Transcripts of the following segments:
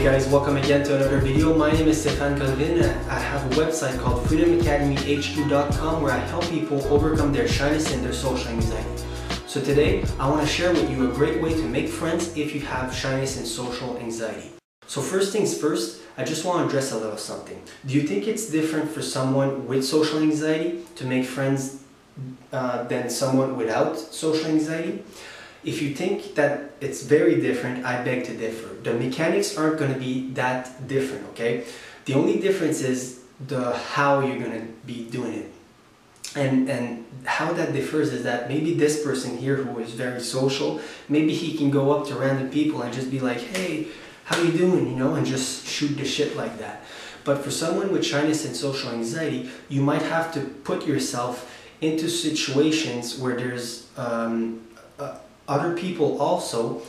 Hey guys, welcome again to another video. My name is Stefan Calvin. I have a website called freedomacademyhq.com where I help people overcome their shyness and their social anxiety. So today, I want to share with you a great way to make friends if you have shyness and social anxiety. So first things first, I just want to address a little something. Do you think it's different for someone with social anxiety to make friends uh, than someone without social anxiety? If you think that it's very different, I beg to differ. The mechanics aren't going to be that different, okay? The only difference is the how you're going to be doing it. And, and how that differs is that maybe this person here who is very social, maybe he can go up to random people and just be like, hey, how you doing, you know, and just shoot the shit like that. But for someone with shyness and social anxiety, you might have to put yourself into situations where there's um, other people also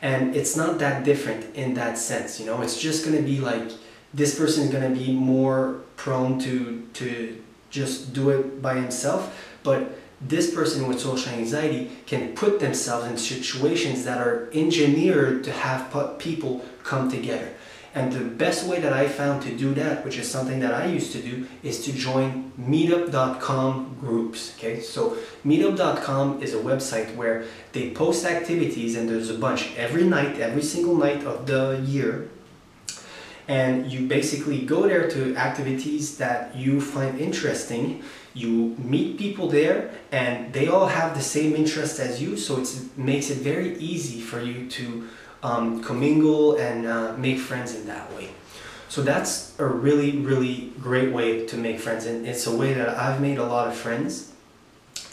and it's not that different in that sense you know? It's just going to be like this person is going to be more prone to to just do it by himself but this person with social anxiety can put themselves in situations that are engineered to have people come together and the best way that I found to do that, which is something that I used to do, is to join meetup.com groups. Okay, so meetup.com is a website where they post activities, and there's a bunch every night, every single night of the year. And you basically go there to activities that you find interesting. You meet people there, and they all have the same interest as you, so it makes it very easy for you to um, commingle and uh, make friends in that way. So that's a really, really great way to make friends. And it's a way that I've made a lot of friends.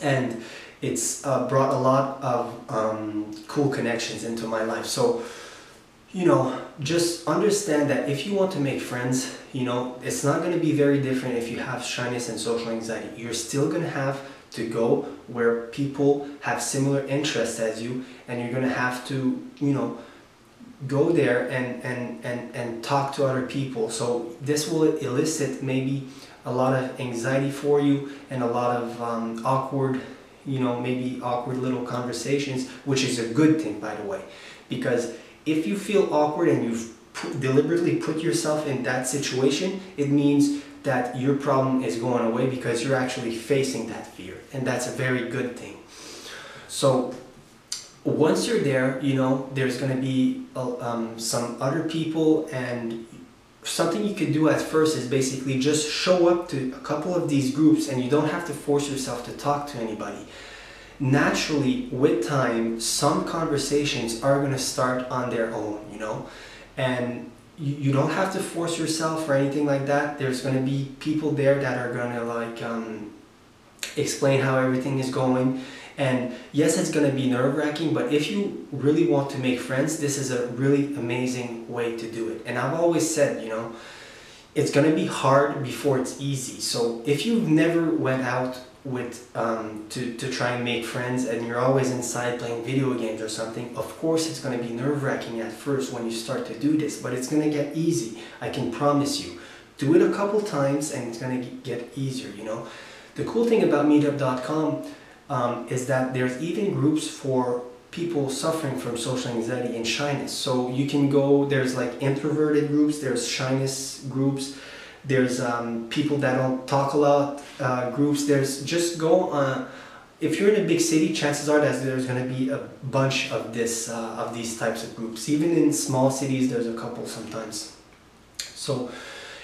And it's uh, brought a lot of um, cool connections into my life. So, you know, just understand that if you want to make friends, you know, it's not going to be very different if you have shyness and social anxiety. You're still going to have to go where people have similar interests as you, and you're going to have to, you know, go there and, and, and, and talk to other people. So this will elicit maybe a lot of anxiety for you and a lot of um, awkward, you know, maybe awkward little conversations, which is a good thing, by the way. Because if you feel awkward and you've deliberately put yourself in that situation, it means that your problem is going away because you're actually facing that fear. And that's a very good thing. So once you're there, you know, there's going to be uh, um, some other people and something you can do at first is basically just show up to a couple of these groups and you don't have to force yourself to talk to anybody. Naturally, with time, some conversations are going to start on their own, you know, and you, you don't have to force yourself or anything like that. There's going to be people there that are going to like um, explain how everything is going and yes, it's going to be nerve wracking, but if you really want to make friends, this is a really amazing way to do it. And I've always said, you know, it's going to be hard before it's easy. So if you've never went out with um, to, to try and make friends and you're always inside playing video games or something, of course it's going to be nerve wracking at first when you start to do this, but it's going to get easy. I can promise you. Do it a couple times and it's going to get easier, you know. The cool thing about meetup.com um, is that there's even groups for people suffering from social anxiety and shyness. So you can go, there's like introverted groups, there's shyness groups, there's um, people that don't talk a lot uh, groups, there's just go on, if you're in a big city, chances are that there's going to be a bunch of this, uh, of these types of groups. Even in small cities, there's a couple sometimes. So,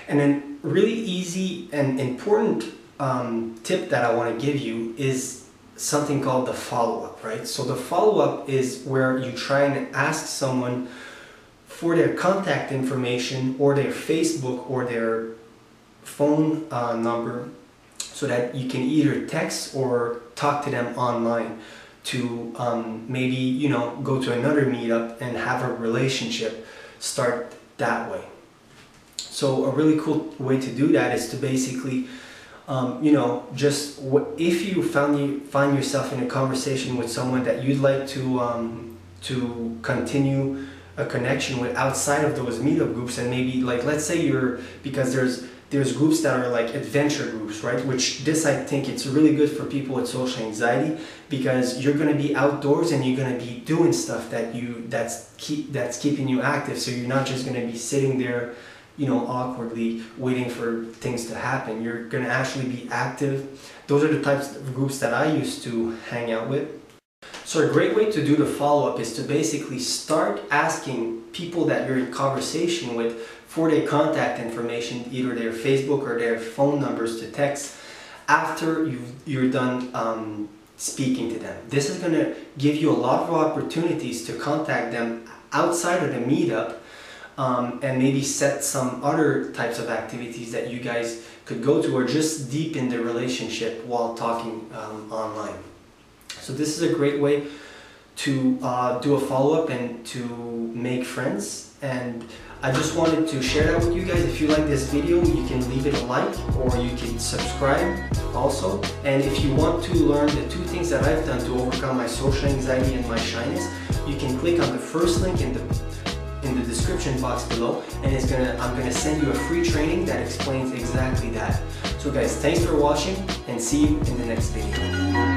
and then really easy and important um, tip that I want to give you is something called the follow-up, right? So the follow-up is where you try and ask someone for their contact information or their Facebook or their phone uh, number so that you can either text or talk to them online to um, maybe, you know, go to another meetup and have a relationship start that way. So a really cool way to do that is to basically um, you know, just if you found you find yourself in a conversation with someone that you'd like to um, to continue a connection with outside of those meetup groups, and maybe like let's say you're because there's there's groups that are like adventure groups, right? Which this I think it's really good for people with social anxiety because you're gonna be outdoors and you're gonna be doing stuff that you that's keep that's keeping you active. So you're not just gonna be sitting there, you know, awkwardly waiting for things to happen. You're gonna actually be active. Those are the types of groups that I used to hang out with. So a great way to do the follow-up is to basically start asking people that you're in conversation with for their contact information, either their Facebook or their phone numbers to text after you you're done um, speaking to them. This is going to give you a lot of opportunities to contact them outside of the meetup um, and maybe set some other types of activities that you guys could go to or just deepen the relationship while talking um, online. So this is a great way to uh, do a follow-up and to make friends and I just wanted to share that with you guys. If you like this video, you can leave it a like or you can subscribe also. And if you want to learn the two things that I've done to overcome my social anxiety and my shyness, you can click on the first link in the in the description box below and it's gonna I'm gonna send you a free training that explains exactly that. So guys, thanks for watching and see you in the next video.